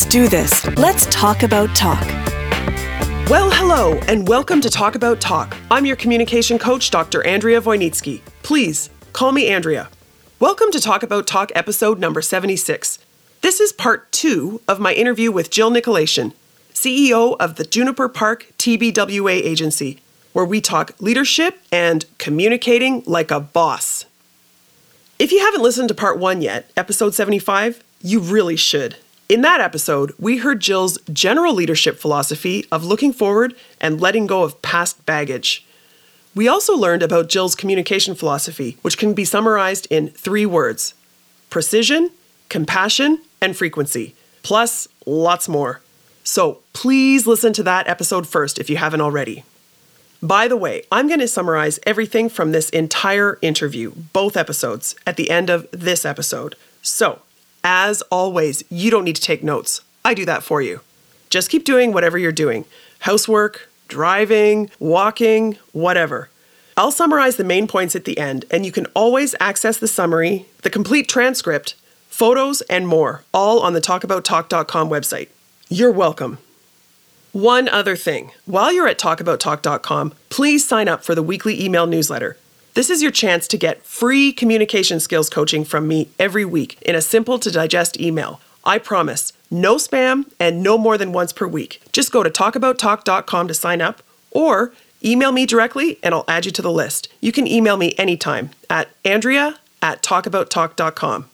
Let's do this. Let's talk about talk. Well, hello, and welcome to Talk About Talk. I'm your communication coach, Dr. Andrea Wojnicki. Please call me Andrea. Welcome to Talk About Talk episode number 76. This is part two of my interview with Jill Nicholson, CEO of the Juniper Park TBWA agency, where we talk leadership and communicating like a boss. If you haven't listened to part one yet, episode 75, you really should. In that episode, we heard Jill's general leadership philosophy of looking forward and letting go of past baggage. We also learned about Jill's communication philosophy, which can be summarized in three words precision, compassion, and frequency, plus lots more. So please listen to that episode first if you haven't already. By the way, I'm going to summarize everything from this entire interview, both episodes, at the end of this episode. So, as always, you don't need to take notes. I do that for you. Just keep doing whatever you're doing housework, driving, walking, whatever. I'll summarize the main points at the end, and you can always access the summary, the complete transcript, photos, and more, all on the talkabouttalk.com website. You're welcome. One other thing while you're at talkabouttalk.com, please sign up for the weekly email newsletter. This is your chance to get free communication skills coaching from me every week in a simple to digest email. I promise, no spam and no more than once per week. Just go to talkabouttalk.com to sign up or email me directly and I'll add you to the list. You can email me anytime at andrea at talkabouttalk.com.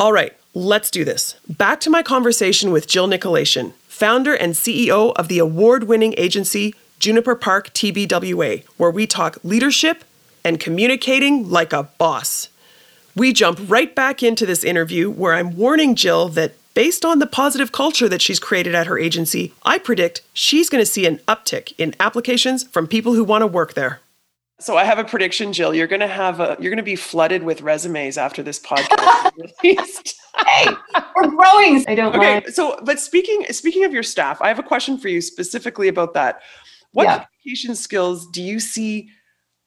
All right, let's do this. Back to my conversation with Jill Nicholson, founder and CEO of the award winning agency Juniper Park TBWA, where we talk leadership and communicating like a boss. We jump right back into this interview where I'm warning Jill that based on the positive culture that she's created at her agency, I predict she's going to see an uptick in applications from people who want to work there. So I have a prediction, Jill. You're going to have a you're going to be flooded with resumes after this podcast released. hey, we're growing. I don't okay, mind. so but speaking speaking of your staff, I have a question for you specifically about that. What Yeah. communication skills do you see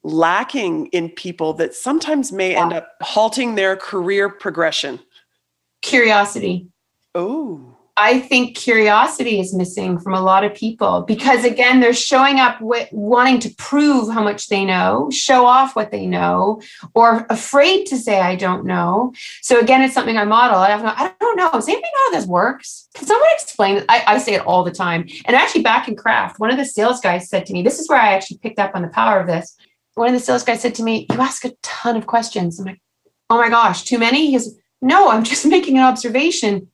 lacking in people that sometimes may end up halting their career progression? Curiosity. Oh, I think curiosity is missing from a lot of people because, again, they're showing up with wanting to prove how much they know, show off what they know, or afraid to say, I don't know. So, again, it's something I model. I, have no, I don't know. Does anybody know how this works? Can someone explain it? I, I say it all the time. And actually, back in Kraft, one of the sales guys said to me, This is where I actually picked up on the power of this. One of the sales guys said to me, You ask a ton of questions. I'm like, Oh my gosh, too many? He goes, No, I'm just making an observation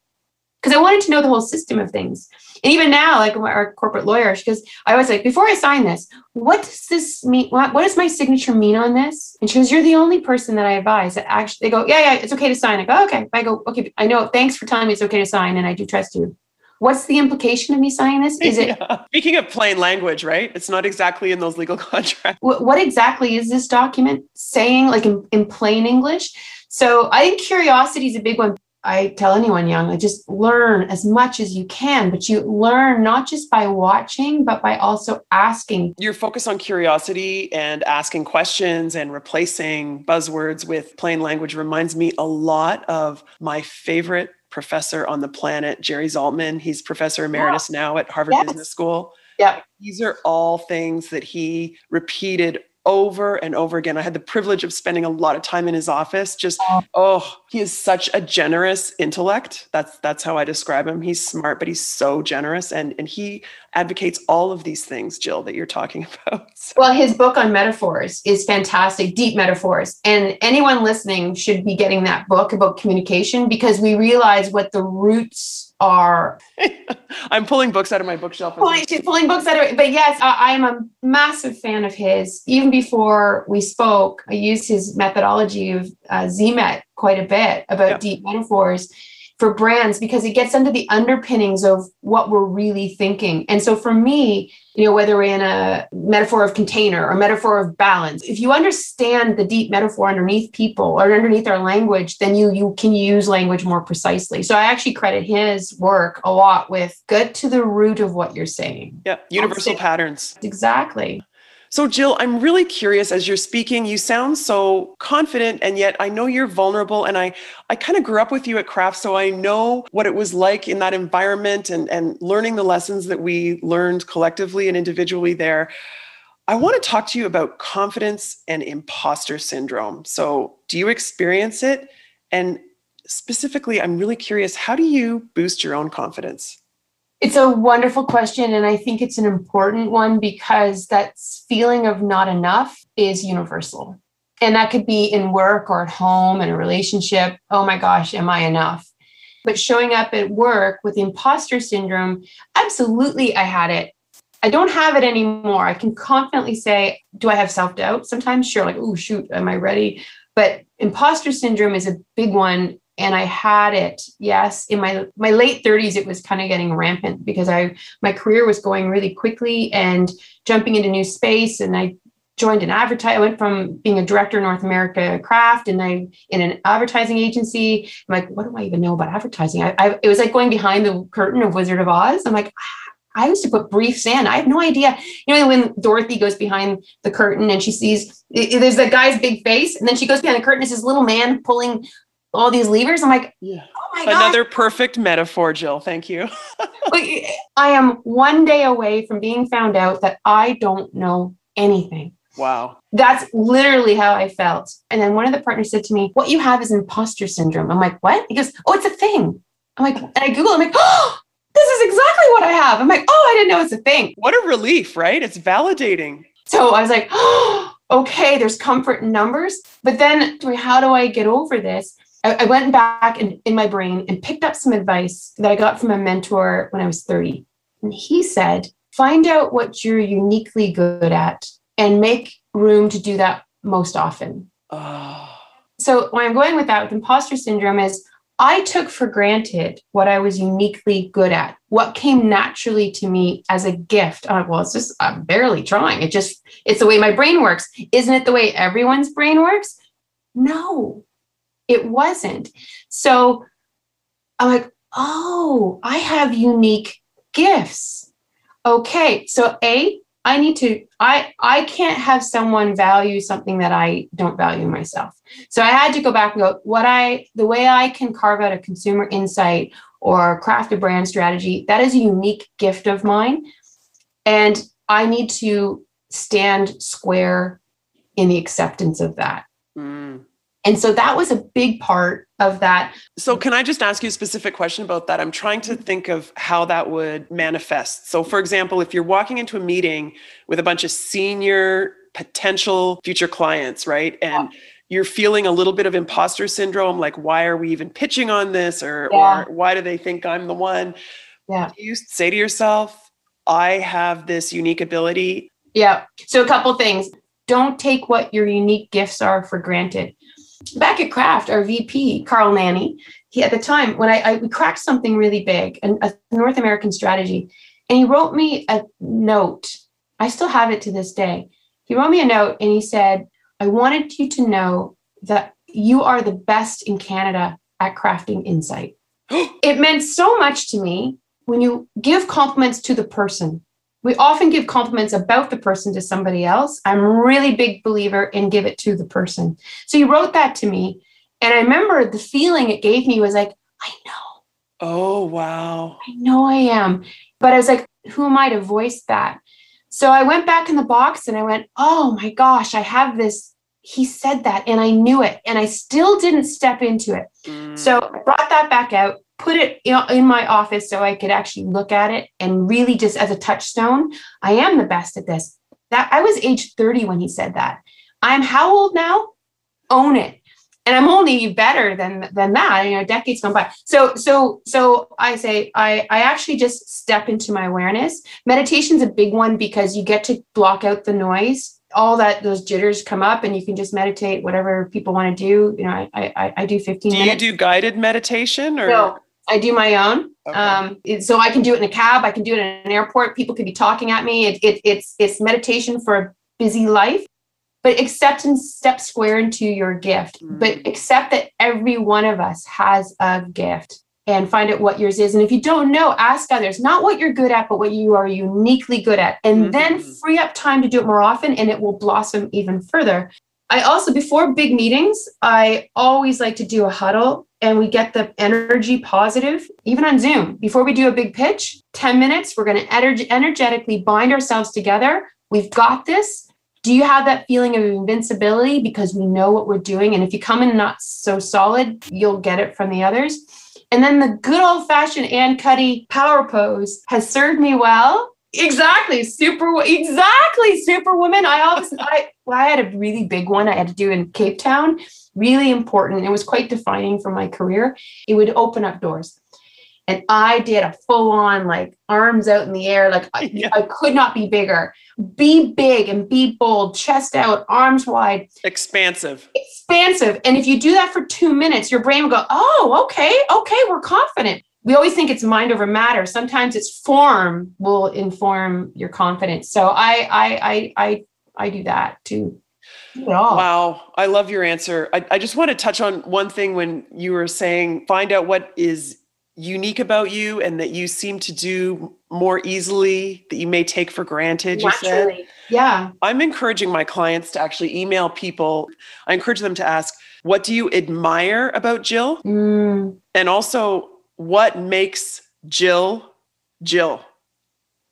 because I wanted to know the whole system of things. And even now, like our corporate lawyer, she goes, I always like, before I sign this, what does this mean? What, what does my signature mean on this? And she goes, You're the only person that I advise that actually, they go, Yeah, yeah, it's okay to sign. I go, oh, Okay. I go, Okay, I know. Thanks for telling me it's okay to sign. And I do trust you. What's the implication of me signing this? Is it Yeah. Speaking of plain language, right? It's not exactly in those legal contracts. what, what exactly is this document saying, like in, in plain English? So I think curiosity is a big one. I tell anyone young, I just learn as much as you can, but you learn not just by watching, but by also asking. Your focus on curiosity and asking questions and replacing buzzwords with plain language reminds me a lot of my favorite professor on the planet, Jerry Zaltman. He's professor emeritus ah, now at Harvard Yes. Business School. Yeah. These are all things that he repeated over and over again. I had the privilege of spending a lot of time in his office. Just Oh. he is such a generous intellect. That's that's how I describe him. He's smart, but he's so generous and and he advocates all of these things, Jill, that you're talking about. So- Well, his book on metaphors is fantastic, deep metaphors. And anyone listening should be getting that book about communication because we realize what the roots are I'm pulling books out of my bookshelf. pulling, she's pulling books out of it. But yes, I, I'm a massive fan of his. Even before we spoke, I used his methodology of uh, ZMET quite a bit about Yeah. deep metaphors for brands because it gets under the underpinnings of what we're really thinking. And so for me, you know, whether we're in a metaphor of container or metaphor of balance, if you understand the deep metaphor underneath people or underneath our language, then you you can use language more precisely. So I actually credit his work a lot with get to the root of what you're saying. Yeah, universal patterns. Exactly. So, Jill, I'm really curious as you're speaking, you sound so confident, and yet I know you're vulnerable. And I, I kind of grew up with you at Kraft, so I know what it was like in that environment and, and learning the lessons that we learned collectively and individually there. I want to talk to you about confidence and imposter syndrome. So, do you experience it? And specifically, I'm really curious how do you boost your own confidence? It's a wonderful question. And I think it's an important one because that feeling of not enough is universal. And that could be in work or at home in a relationship. Oh my gosh, am I enough? But showing up at work with imposter syndrome, absolutely, I had it. I don't have it anymore. I can confidently say, do I have self doubt? Sometimes, sure, like, oh, shoot, am I ready? But imposter syndrome is a big one and I had it. Yes, in my my late 30s, it was kind of getting rampant because I my career was going really quickly and jumping into new space. And I joined an advertise. I went from being a director North America Kraft, and I in an advertising agency. I'm like, what do I even know about advertising? I, I it was like going behind the curtain of Wizard of Oz. I'm like. I used to put briefs in. I have no idea. You know, when Dorothy goes behind the curtain and she sees there's that guy's big face, and then she goes behind the curtain, it's this little man pulling all these levers. I'm like, yeah. oh my God. Another perfect metaphor, Jill. Thank you. I am one day away from being found out that I don't know anything. Wow. That's literally how I felt. And then one of the partners said to me, What you have is imposter syndrome. I'm like, What? He goes, Oh, it's a thing. I'm like, and I Google, I'm like, Oh, this is exactly what I have. I'm like, Oh, I didn't know it's a thing. What a relief, right? It's validating. So I was like, Oh, okay, there's comfort in numbers. But then, how do I get over this? I, I went back in, in my brain and picked up some advice that I got from a mentor when I was 30. And he said, find out what you're uniquely good at and make room to do that most often. Oh. So, when I'm going with that with imposter syndrome is I took for granted what I was uniquely good at, what came naturally to me as a gift. Uh, well, it's just, I'm barely trying. It just, it's the way my brain works. Isn't it the way everyone's brain works? No, it wasn't. So I'm like, oh, I have unique gifts. Okay. So A, I need to, I I can't have someone value something that I don't value myself. So I had to go back and go, what I the way I can carve out a consumer insight or craft a brand strategy, that is a unique gift of mine. And I need to stand square in the acceptance of that. Mm. And so that was a big part of that. So, can I just ask you a specific question about that? I'm trying to think of how that would manifest. So, for example, if you're walking into a meeting with a bunch of senior potential future clients, right? And yeah. you're feeling a little bit of imposter syndrome, like, why are we even pitching on this? Or, yeah. or why do they think I'm the one? Yeah. Do you say to yourself, I have this unique ability? Yeah. So, a couple things. Don't take what your unique gifts are for granted back at Kraft, our VP, Carl Nanny, he at the time when I, I we cracked something really big, and a North American strategy, and he wrote me a note. I still have it to this day. He wrote me a note and he said, I wanted you to know that you are the best in Canada at crafting insight. it meant so much to me when you give compliments to the person we often give compliments about the person to somebody else. I'm really big believer in give it to the person. So you wrote that to me. And I remember the feeling it gave me was like, I know. Oh, wow. I know I am. But I was like, who am I to voice that? So I went back in the box and I went, oh my gosh, I have this. He said that and I knew it and I still didn't step into it. Mm. So I brought that back out put it in my office so I could actually look at it and really just as a touchstone, I am the best at this. That I was age 30 when he said that. I'm how old now? Own it. And I'm only better than than that. You know, decades gone by. So so so I say I I actually just step into my awareness. Meditation's a big one because you get to block out the noise all that those jitters come up and you can just meditate whatever people want to do you know i i, I do 15 do minutes you do guided meditation or no I do my own. Okay. Um, so I can do it in a cab. I can do it in an airport. People could be talking at me. It, it, it's it's meditation for a busy life, but accept and step square into your gift. Mm-hmm. But accept that every one of us has a gift. and find out what yours is. And if you don't know, ask others, not what you're good at, but what you are uniquely good at. And mm-hmm. then free up time to do it more often and it will blossom even further. I also, before big meetings, I always like to do a huddle and we get the energy positive, even on Zoom. Before we do a big pitch, 10 minutes, we're going to ener- energetically bind ourselves together. We've got this. Do you have that feeling of invincibility because we know what we're doing? And if you come in not so solid, you'll get it from the others. And then the good old fashioned Amy Cuddy power pose has served me well exactly super exactly superwoman. I obviously i well, i had a really big one i had to do in cape town really important. It was quite defining for my career. It would open up doors. And i did a full on like arms out in the air like I, yeah. I could not be bigger. Be big and be bold chest out arms wide. Expansive. Expansive. And if you do that for two minutes your brain will go oh okay okay we're confident we always think it's mind over matter. Sometimes it's form will inform your confidence. So I I I I, I do that too. Wow, I love your answer. I, I just want to touch on one thing when you were saying find out what is unique about you and that you seem to do more easily that you may take for granted you said yeah i'm encouraging my clients to actually email people i encourage them to ask what do you admire about jill mm. and also what makes Jill Jill?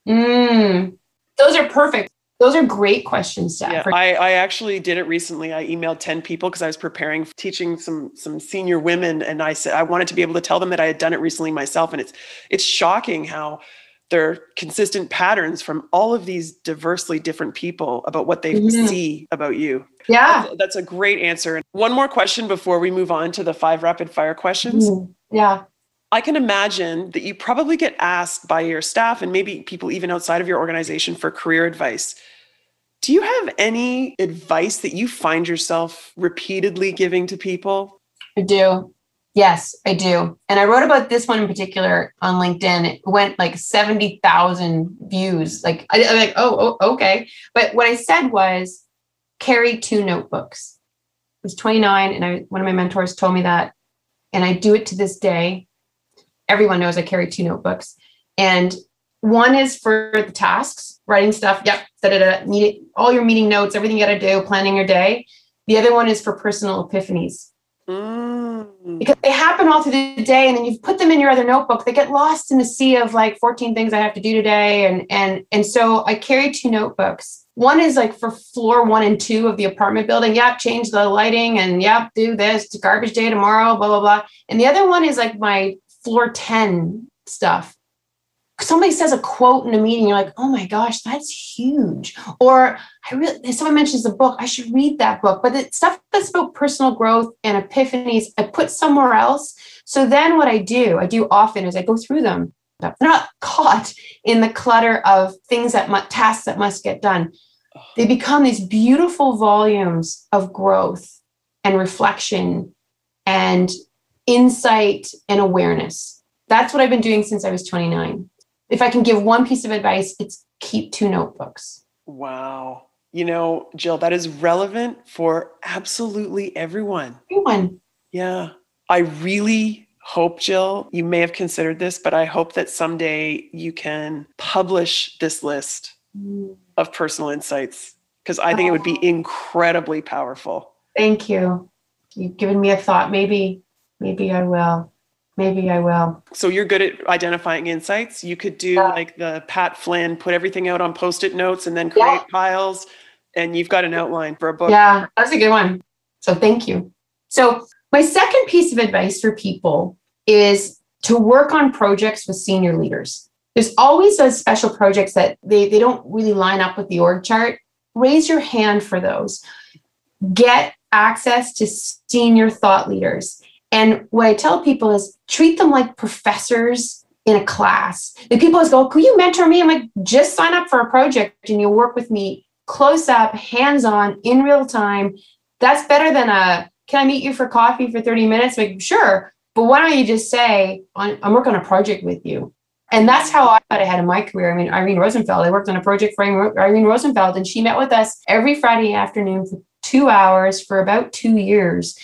Mm, those are perfect. Those are great questions, Yeah, I, I actually did it recently. I emailed 10 people because I was preparing teaching some some senior women and I said I wanted to be able to tell them that I had done it recently myself. And it's it's shocking how there are consistent patterns from all of these diversely different people about what they mm-hmm. see about you. Yeah. That's, that's, a great answer. One more question before we move on to the five rapid fire questions. Mm-hmm. Yeah. I can imagine that you probably get asked by your staff and maybe people even outside of your organization for career advice. Do you have any advice that you find yourself repeatedly giving to people? I do. Yes, I do. And I wrote about this one in particular on LinkedIn. It went like 70,000 views. Like, I, am like, oh, oh, okay. But what I said was carry two notebooks. I was 29, and I, one of my mentors told me that. And I do it to this day everyone knows I carry two notebooks. And one is for the tasks, writing stuff. Yep. Need all your meeting notes, everything you got to do, planning your day. The other one is for personal epiphanies. Mm. Because they happen all through the day, and then you've put them in your other notebook. They get lost in the sea of like 14 things I have to do today, and and and so I carry two notebooks. One is like for floor one and two of the apartment building. Yep, change the lighting, and yep, do this. Garbage day tomorrow. Blah blah blah. And the other one is like my floor 10 stuff. Somebody says a quote in a meeting you're like oh my gosh that's huge. Or i really someone mentions a book i should read that book. But the stuff that's about personal growth and epiphanies i put somewhere else. So then what i do i do often is i go through them. They're not caught in the clutter of things that must, tasks that must get done. They become these beautiful volumes of growth and reflection and insight and awareness. That's what I've been doing since I was 29. If I can give one piece of advice, it's keep two notebooks. Wow. You know, Jill, that is relevant for absolutely everyone. Everyone. Yeah. I really hope, Jill, you may have considered this, but I hope that someday you can publish this list mm. of personal insights because I think oh. it would be incredibly powerful. Thank you. You've given me a thought. Maybe maybe I will. Maybe I will. So you're good at identifying insights. You could do like the Pat Flynn, put everything out on post-it notes and then create yeah. piles and you've got an outline for a book. Yeah, that's a good one. So thank you. So my second piece of advice for people is to work on projects with senior leaders. There's always those special projects that they, they don't really line up with the org chart. Raise your hand for those. Get access to senior thought leaders and what I tell people is treat them like professors in a class. The people always go, Can you mentor me? I'm like, just sign up for a project and you'll work with me close up, hands on, in real time. That's better than a can I meet you for coffee for 30 minutes? Like, sure. But why don't you just say, I'm working on a project with you? And that's how I got ahead in my career. I mean, Irene Rosenfeld, I worked on a project for Irene Rosenfeld, and she met with us every Friday afternoon for two hours for about two years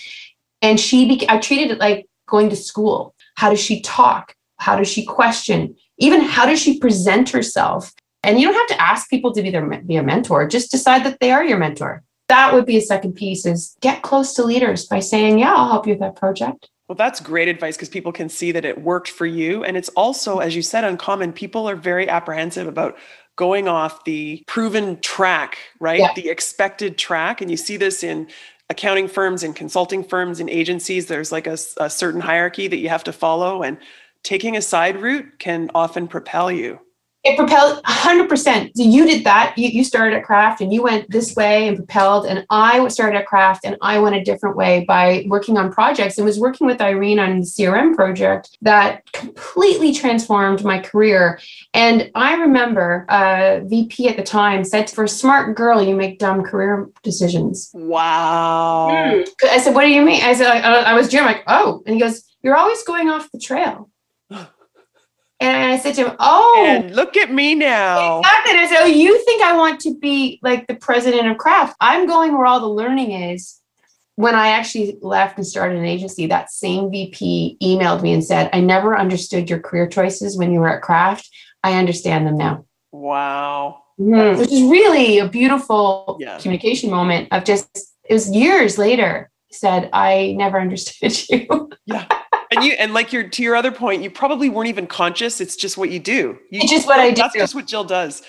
and she be- i treated it like going to school? How does she talk? How does she question? Even how does she present herself? And you don't have to ask people to be their be a mentor. Just decide that they are your mentor. That would be a second piece is get close to leaders by saying, yeah, I'll help you with that project. Well, that's great advice because people can see that it worked for you. And it's also, as you said, uncommon. People are very apprehensive about going off the proven track, right? Yeah. The expected track. And you see this in accounting firms and consulting firms and agencies. There's like a, a certain hierarchy that you have to follow. And taking a side route can often propel you it propelled 100% so you did that. You, you started at Kraft and you went this way and propelled and i started at Kraft and i went a different way by working on projects and was working with irene on the crm project that completely transformed my career. And i remember a vp at the time said for a smart girl you make dumb career decisions. Wow. Mm. i said what do you mean? I said i, I was jim like oh. And he goes you're always going off the trail and I said to him, Oh, and look at me now. Exactly. And I said, Oh, you think I want to be like the president of Kraft? I'm going where all the learning is. When I actually left and started an agency, that same VP emailed me and said, I never understood your career choices when you were at Kraft. I understand them now. Wow. Mm-hmm. Which is really a beautiful yeah. communication moment of just, it was years later, He said, I never understood you. yeah and you and like your to your other point, you probably weren't even conscious. It's just what you do. You, it's just what I do. That's just what Jill does.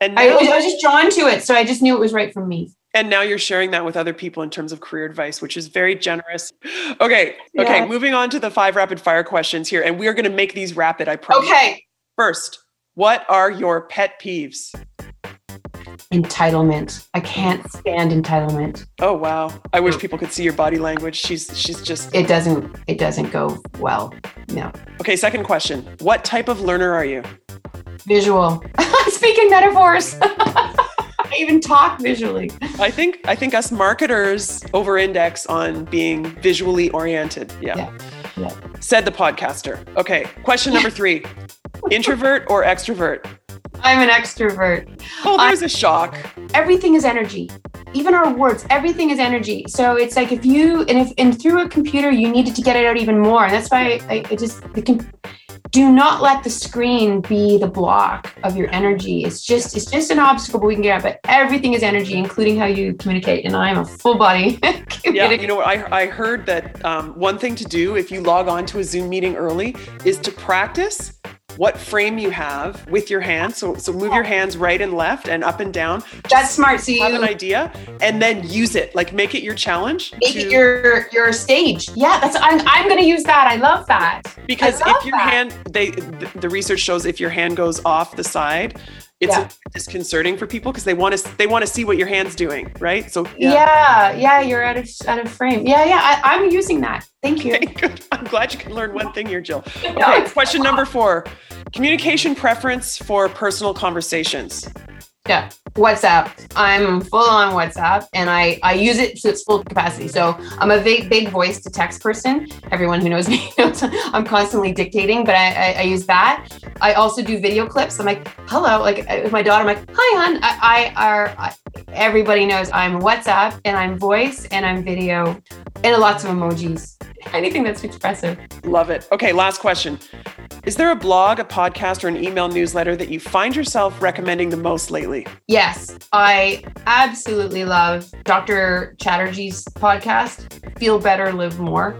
And now, I, was, I was just drawn to it, so I just knew it was right for me. And now you're sharing that with other people in terms of career advice, which is very generous. Okay, okay. Yeah. Moving on to the five rapid fire questions here, and we are going to make these rapid. I promise. Okay. First, what are your pet peeves? Entitlement. I can't stand entitlement. Oh wow. I wish people could see your body language. She's she's just It doesn't it doesn't go well. No. Okay, second question. What type of learner are you? Visual. Speaking metaphors. I even talk visually. I think I think us marketers over index on being visually oriented. Yeah. yeah. yeah. Said the podcaster. Okay. Question number 3. Introvert or extrovert? I'm an extrovert. Oh, there's I, a shock. Everything is energy. Even our words, everything is energy. So it's like if you and if and through a computer, you needed to get it out even more. And that's why I, I just the, do not let the screen be the block of your energy. It's just it's just an obstacle we can get, out. but everything is energy, including how you communicate. And I'm a full body. yeah, you know, I I heard that um, one thing to do if you log on to a Zoom meeting early is to practice what frame you have with your hands. So, so move your hands right and left and up and down. That's smart. So you have an idea and then use it. Like make it your challenge. Make to, it your your stage. Yeah, that's I'm I'm gonna use that. I love that. Because if your that. hand they the, the research shows if your hand goes off the side, it's yeah. disconcerting for people because they want to they want to see what your hand's doing, right? So yeah, yeah, yeah you're out of out of frame. Yeah, yeah, I, am using that. Thank you. Okay, I'm glad you can learn one thing here, Jill. Okay, question number four: communication preference for personal conversations. Yeah, WhatsApp. I'm full on WhatsApp and I, I use it to its full capacity. So I'm a big, big voice to text person. Everyone who knows me knows I'm constantly dictating, but I, I, I use that. I also do video clips. I'm like, hello, like uh, with my daughter, I'm like, hi, hon. I, I are, I, everybody knows I'm WhatsApp and I'm voice and I'm video and lots of emojis. Anything that's expressive. Love it. Okay, last question. Is there a blog, a podcast, or an email newsletter that you find yourself recommending the most lately? Yes, I absolutely love Dr. Chatterjee's podcast, Feel Better, Live More.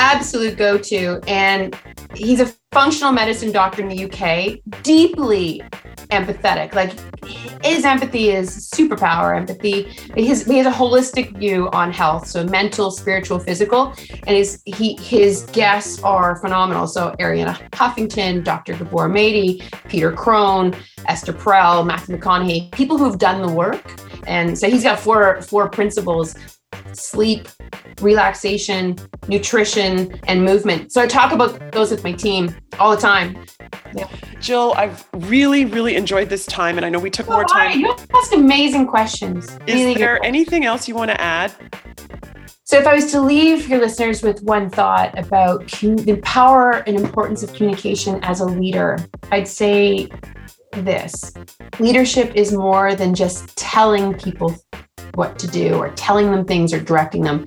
Absolute go to. And he's a functional medicine doctor in the UK, deeply empathetic. Like his empathy is superpower empathy. His he has a holistic view on health, so mental, spiritual, physical, and his he his guests are phenomenal. So Arianna Huffington, Dr. Gabor Maté, Peter Crone, Esther Perel, Matthew McConaughey, people who've done the work. And so he's got four four principles sleep, relaxation, nutrition, and movement. So I talk about those with my team all the time. Yeah. Jill, I've really, really enjoyed this time, and I know we took more time. You asked amazing questions. Is really there anything else you want to add? So, if I was to leave your listeners with one thought about the power and importance of communication as a leader, I'd say this leadership is more than just telling people what to do or telling them things or directing them.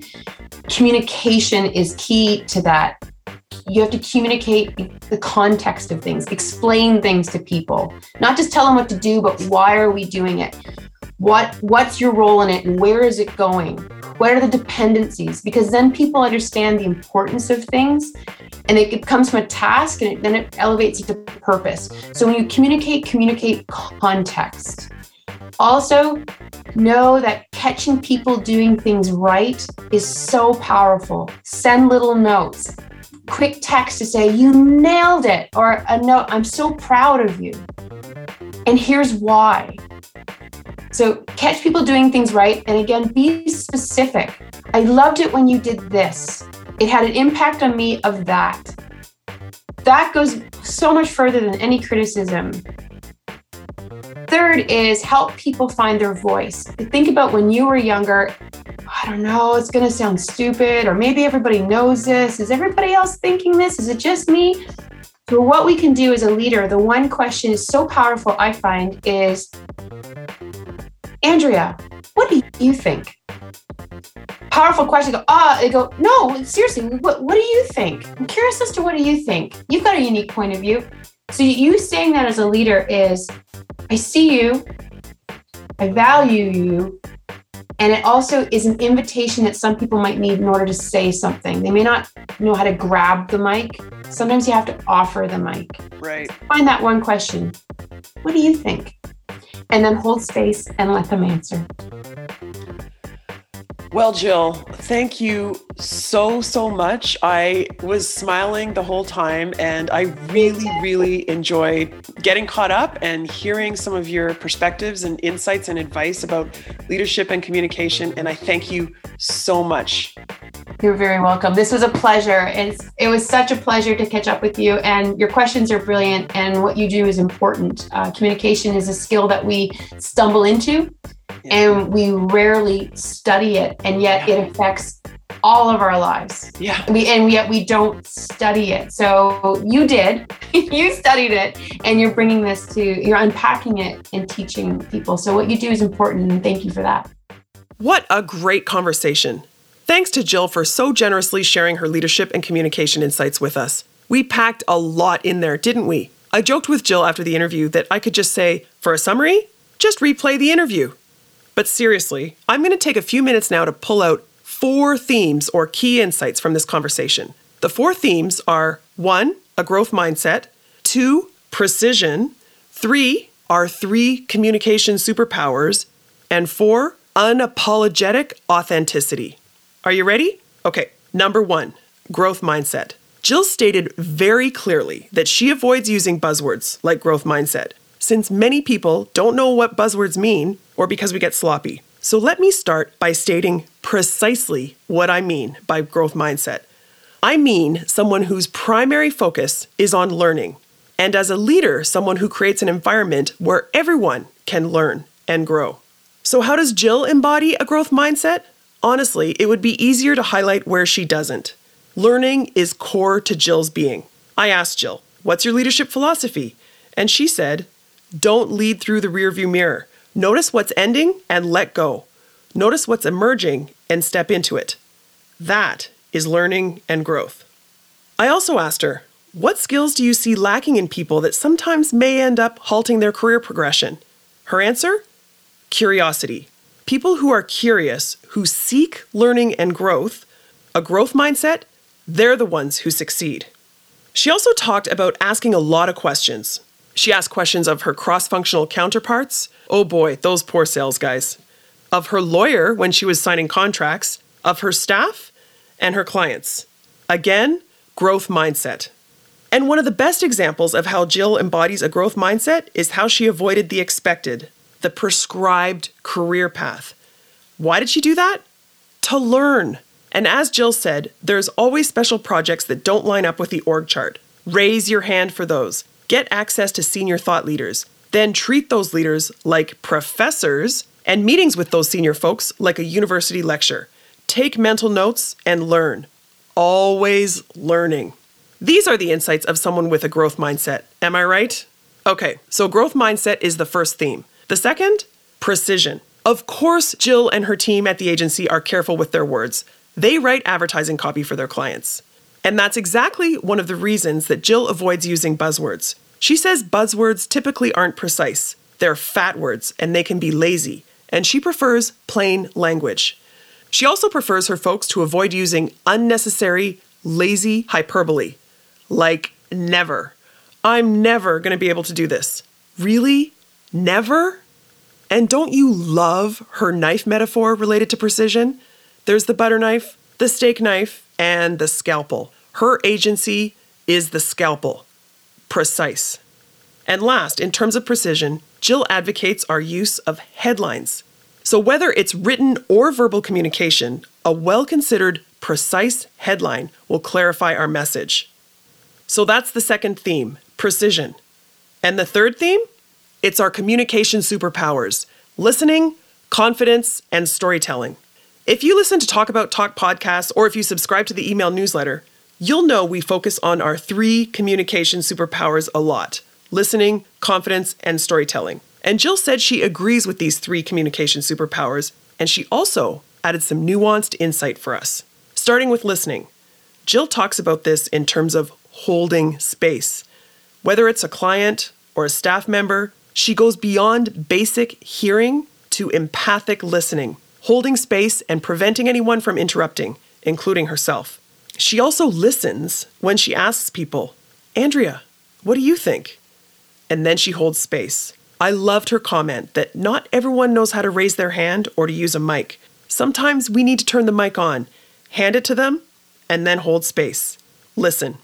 Communication is key to that you have to communicate the context of things, explain things to people, not just tell them what to do, but why are we doing it? What what's your role in it and where is it going? What are the dependencies? Because then people understand the importance of things and it comes from a task and it, then it elevates it to purpose. So when you communicate, communicate context. Also, know that catching people doing things right is so powerful. Send little notes, quick text to say, You nailed it, or a note, I'm so proud of you. And here's why. So, catch people doing things right. And again, be specific. I loved it when you did this. It had an impact on me of that. That goes so much further than any criticism. Third is help people find their voice. Think about when you were younger. I don't know, it's going to sound stupid, or maybe everybody knows this. Is everybody else thinking this? Is it just me? So, what we can do as a leader, the one question is so powerful, I find, is Andrea, what do you think? Powerful question. Go, ah, they go, no, seriously, what, what do you think? I'm curious as to what do you think? You've got a unique point of view. So you saying that as a leader is I see you, I value you, and it also is an invitation that some people might need in order to say something. They may not know how to grab the mic. Sometimes you have to offer the mic. Right. Find that one question. What do you think? And then hold space and let them answer. Well, Jill, thank you so, so much. I was smiling the whole time and I really, really enjoyed getting caught up and hearing some of your perspectives and insights and advice about leadership and communication. And I thank you so much. You're very welcome. This was a pleasure. It's, it was such a pleasure to catch up with you. And your questions are brilliant, and what you do is important. Uh, communication is a skill that we stumble into and we rarely study it and yet it affects all of our lives yeah we and yet we don't study it so you did you studied it and you're bringing this to you're unpacking it and teaching people so what you do is important and thank you for that what a great conversation thanks to jill for so generously sharing her leadership and communication insights with us we packed a lot in there didn't we i joked with jill after the interview that i could just say for a summary just replay the interview but seriously, I'm going to take a few minutes now to pull out four themes or key insights from this conversation. The four themes are one, a growth mindset, two, precision, three, our three communication superpowers, and four, unapologetic authenticity. Are you ready? Okay, number one, growth mindset. Jill stated very clearly that she avoids using buzzwords like growth mindset since many people don't know what buzzwords mean or because we get sloppy. So let me start by stating precisely what I mean by growth mindset. I mean someone whose primary focus is on learning, and as a leader, someone who creates an environment where everyone can learn and grow. So, how does Jill embody a growth mindset? Honestly, it would be easier to highlight where she doesn't. Learning is core to Jill's being. I asked Jill, What's your leadership philosophy? And she said, don't lead through the rearview mirror. Notice what's ending and let go. Notice what's emerging and step into it. That is learning and growth. I also asked her, What skills do you see lacking in people that sometimes may end up halting their career progression? Her answer? Curiosity. People who are curious, who seek learning and growth, a growth mindset, they're the ones who succeed. She also talked about asking a lot of questions, she asked questions of her cross functional counterparts. Oh boy, those poor sales guys. Of her lawyer when she was signing contracts, of her staff, and her clients. Again, growth mindset. And one of the best examples of how Jill embodies a growth mindset is how she avoided the expected, the prescribed career path. Why did she do that? To learn. And as Jill said, there's always special projects that don't line up with the org chart. Raise your hand for those. Get access to senior thought leaders. Then treat those leaders like professors and meetings with those senior folks like a university lecture. Take mental notes and learn. Always learning. These are the insights of someone with a growth mindset. Am I right? Okay, so growth mindset is the first theme. The second, precision. Of course, Jill and her team at the agency are careful with their words. They write advertising copy for their clients. And that's exactly one of the reasons that Jill avoids using buzzwords. She says buzzwords typically aren't precise, they're fat words and they can be lazy, and she prefers plain language. She also prefers her folks to avoid using unnecessary, lazy hyperbole, like never. I'm never going to be able to do this. Really? Never? And don't you love her knife metaphor related to precision? There's the butter knife, the steak knife, and the scalpel. Her agency is the scalpel. Precise. And last, in terms of precision, Jill advocates our use of headlines. So, whether it's written or verbal communication, a well considered, precise headline will clarify our message. So, that's the second theme precision. And the third theme? It's our communication superpowers listening, confidence, and storytelling. If you listen to Talk About Talk podcasts or if you subscribe to the email newsletter, you'll know we focus on our three communication superpowers a lot listening, confidence, and storytelling. And Jill said she agrees with these three communication superpowers, and she also added some nuanced insight for us. Starting with listening, Jill talks about this in terms of holding space. Whether it's a client or a staff member, she goes beyond basic hearing to empathic listening, holding space and preventing anyone from interrupting, including herself. She also listens when she asks people, Andrea, what do you think? And then she holds space. I loved her comment that not everyone knows how to raise their hand or to use a mic. Sometimes we need to turn the mic on, hand it to them, and then hold space. Listen.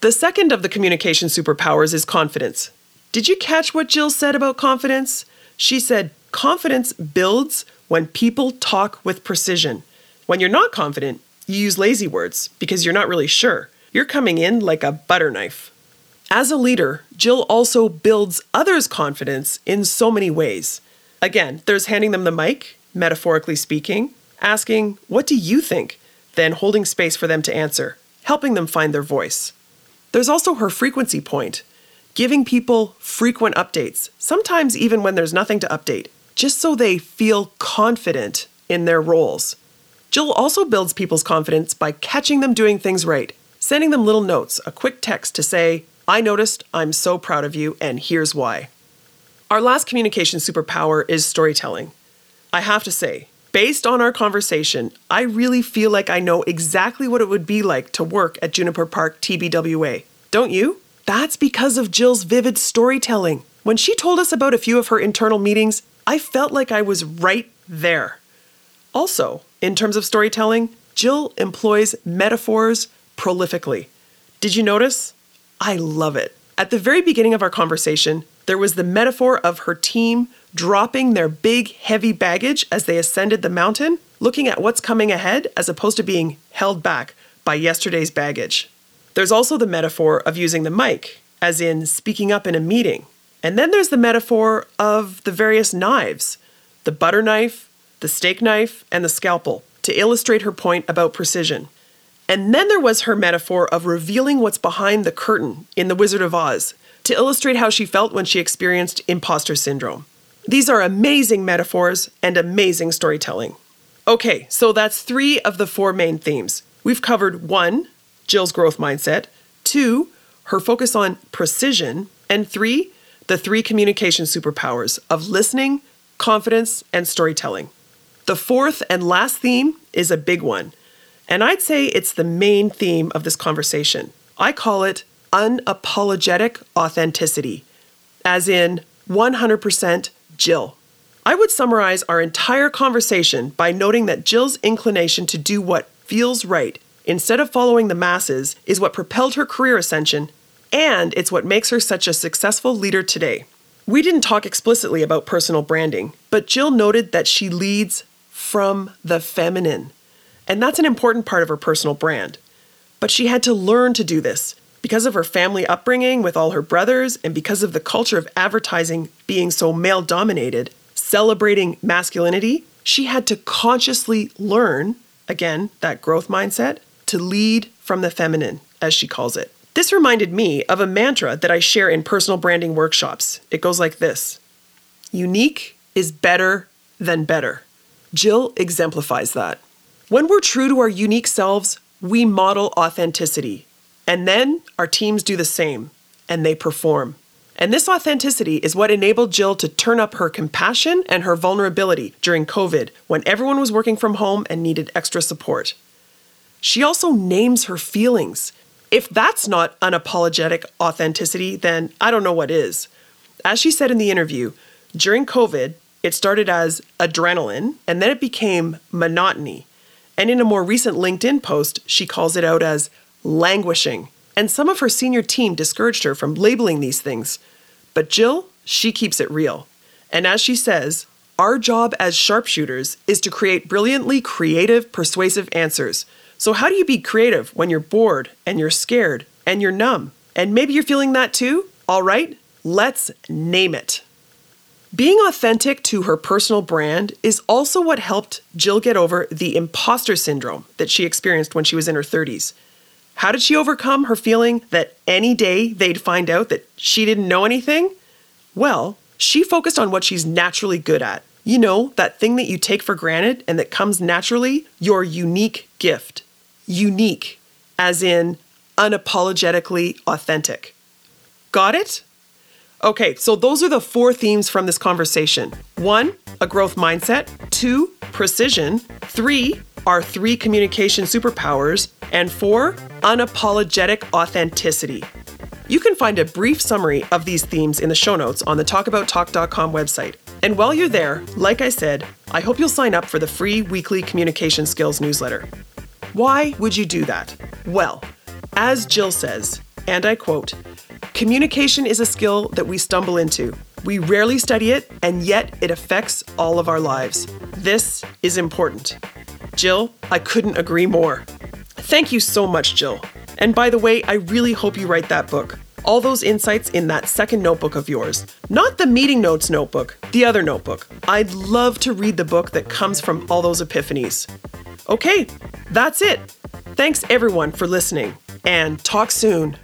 The second of the communication superpowers is confidence. Did you catch what Jill said about confidence? She said, confidence builds when people talk with precision. When you're not confident, you use lazy words because you're not really sure. You're coming in like a butter knife. As a leader, Jill also builds others' confidence in so many ways. Again, there's handing them the mic, metaphorically speaking, asking, What do you think? Then holding space for them to answer, helping them find their voice. There's also her frequency point, giving people frequent updates, sometimes even when there's nothing to update, just so they feel confident in their roles. Jill also builds people's confidence by catching them doing things right, sending them little notes, a quick text to say, I noticed, I'm so proud of you, and here's why. Our last communication superpower is storytelling. I have to say, based on our conversation, I really feel like I know exactly what it would be like to work at Juniper Park TBWA. Don't you? That's because of Jill's vivid storytelling. When she told us about a few of her internal meetings, I felt like I was right there. Also, in terms of storytelling, Jill employs metaphors prolifically. Did you notice? I love it. At the very beginning of our conversation, there was the metaphor of her team dropping their big, heavy baggage as they ascended the mountain, looking at what's coming ahead as opposed to being held back by yesterday's baggage. There's also the metaphor of using the mic, as in speaking up in a meeting. And then there's the metaphor of the various knives the butter knife, the steak knife, and the scalpel to illustrate her point about precision. And then there was her metaphor of revealing what's behind the curtain in The Wizard of Oz to illustrate how she felt when she experienced imposter syndrome. These are amazing metaphors and amazing storytelling. Okay, so that's three of the four main themes. We've covered one, Jill's growth mindset, two, her focus on precision, and three, the three communication superpowers of listening, confidence, and storytelling. The fourth and last theme is a big one and I'd say it's the main theme of this conversation. I call it unapologetic authenticity, as in 100% Jill. I would summarize our entire conversation by noting that Jill's inclination to do what feels right instead of following the masses is what propelled her career ascension, and it's what makes her such a successful leader today. We didn't talk explicitly about personal branding, but Jill noted that she leads from the feminine. And that's an important part of her personal brand. But she had to learn to do this because of her family upbringing with all her brothers and because of the culture of advertising being so male dominated, celebrating masculinity. She had to consciously learn, again, that growth mindset, to lead from the feminine, as she calls it. This reminded me of a mantra that I share in personal branding workshops. It goes like this Unique is better than better. Jill exemplifies that. When we're true to our unique selves, we model authenticity, and then our teams do the same, and they perform. And this authenticity is what enabled Jill to turn up her compassion and her vulnerability during COVID when everyone was working from home and needed extra support. She also names her feelings. If that's not unapologetic authenticity, then I don't know what is. As she said in the interview, during COVID, it started as adrenaline and then it became monotony. And in a more recent LinkedIn post, she calls it out as languishing. And some of her senior team discouraged her from labeling these things. But Jill, she keeps it real. And as she says, our job as sharpshooters is to create brilliantly creative, persuasive answers. So, how do you be creative when you're bored and you're scared and you're numb? And maybe you're feeling that too? All right, let's name it. Being authentic to her personal brand is also what helped Jill get over the imposter syndrome that she experienced when she was in her 30s. How did she overcome her feeling that any day they'd find out that she didn't know anything? Well, she focused on what she's naturally good at. You know, that thing that you take for granted and that comes naturally, your unique gift. Unique, as in unapologetically authentic. Got it? Okay, so those are the four themes from this conversation. One, a growth mindset. Two, precision. Three, our three communication superpowers. And four, unapologetic authenticity. You can find a brief summary of these themes in the show notes on the talkabouttalk.com website. And while you're there, like I said, I hope you'll sign up for the free weekly communication skills newsletter. Why would you do that? Well, as Jill says, and I quote, Communication is a skill that we stumble into. We rarely study it, and yet it affects all of our lives. This is important. Jill, I couldn't agree more. Thank you so much, Jill. And by the way, I really hope you write that book all those insights in that second notebook of yours. Not the meeting notes notebook, the other notebook. I'd love to read the book that comes from all those epiphanies. Okay, that's it. Thanks everyone for listening and talk soon.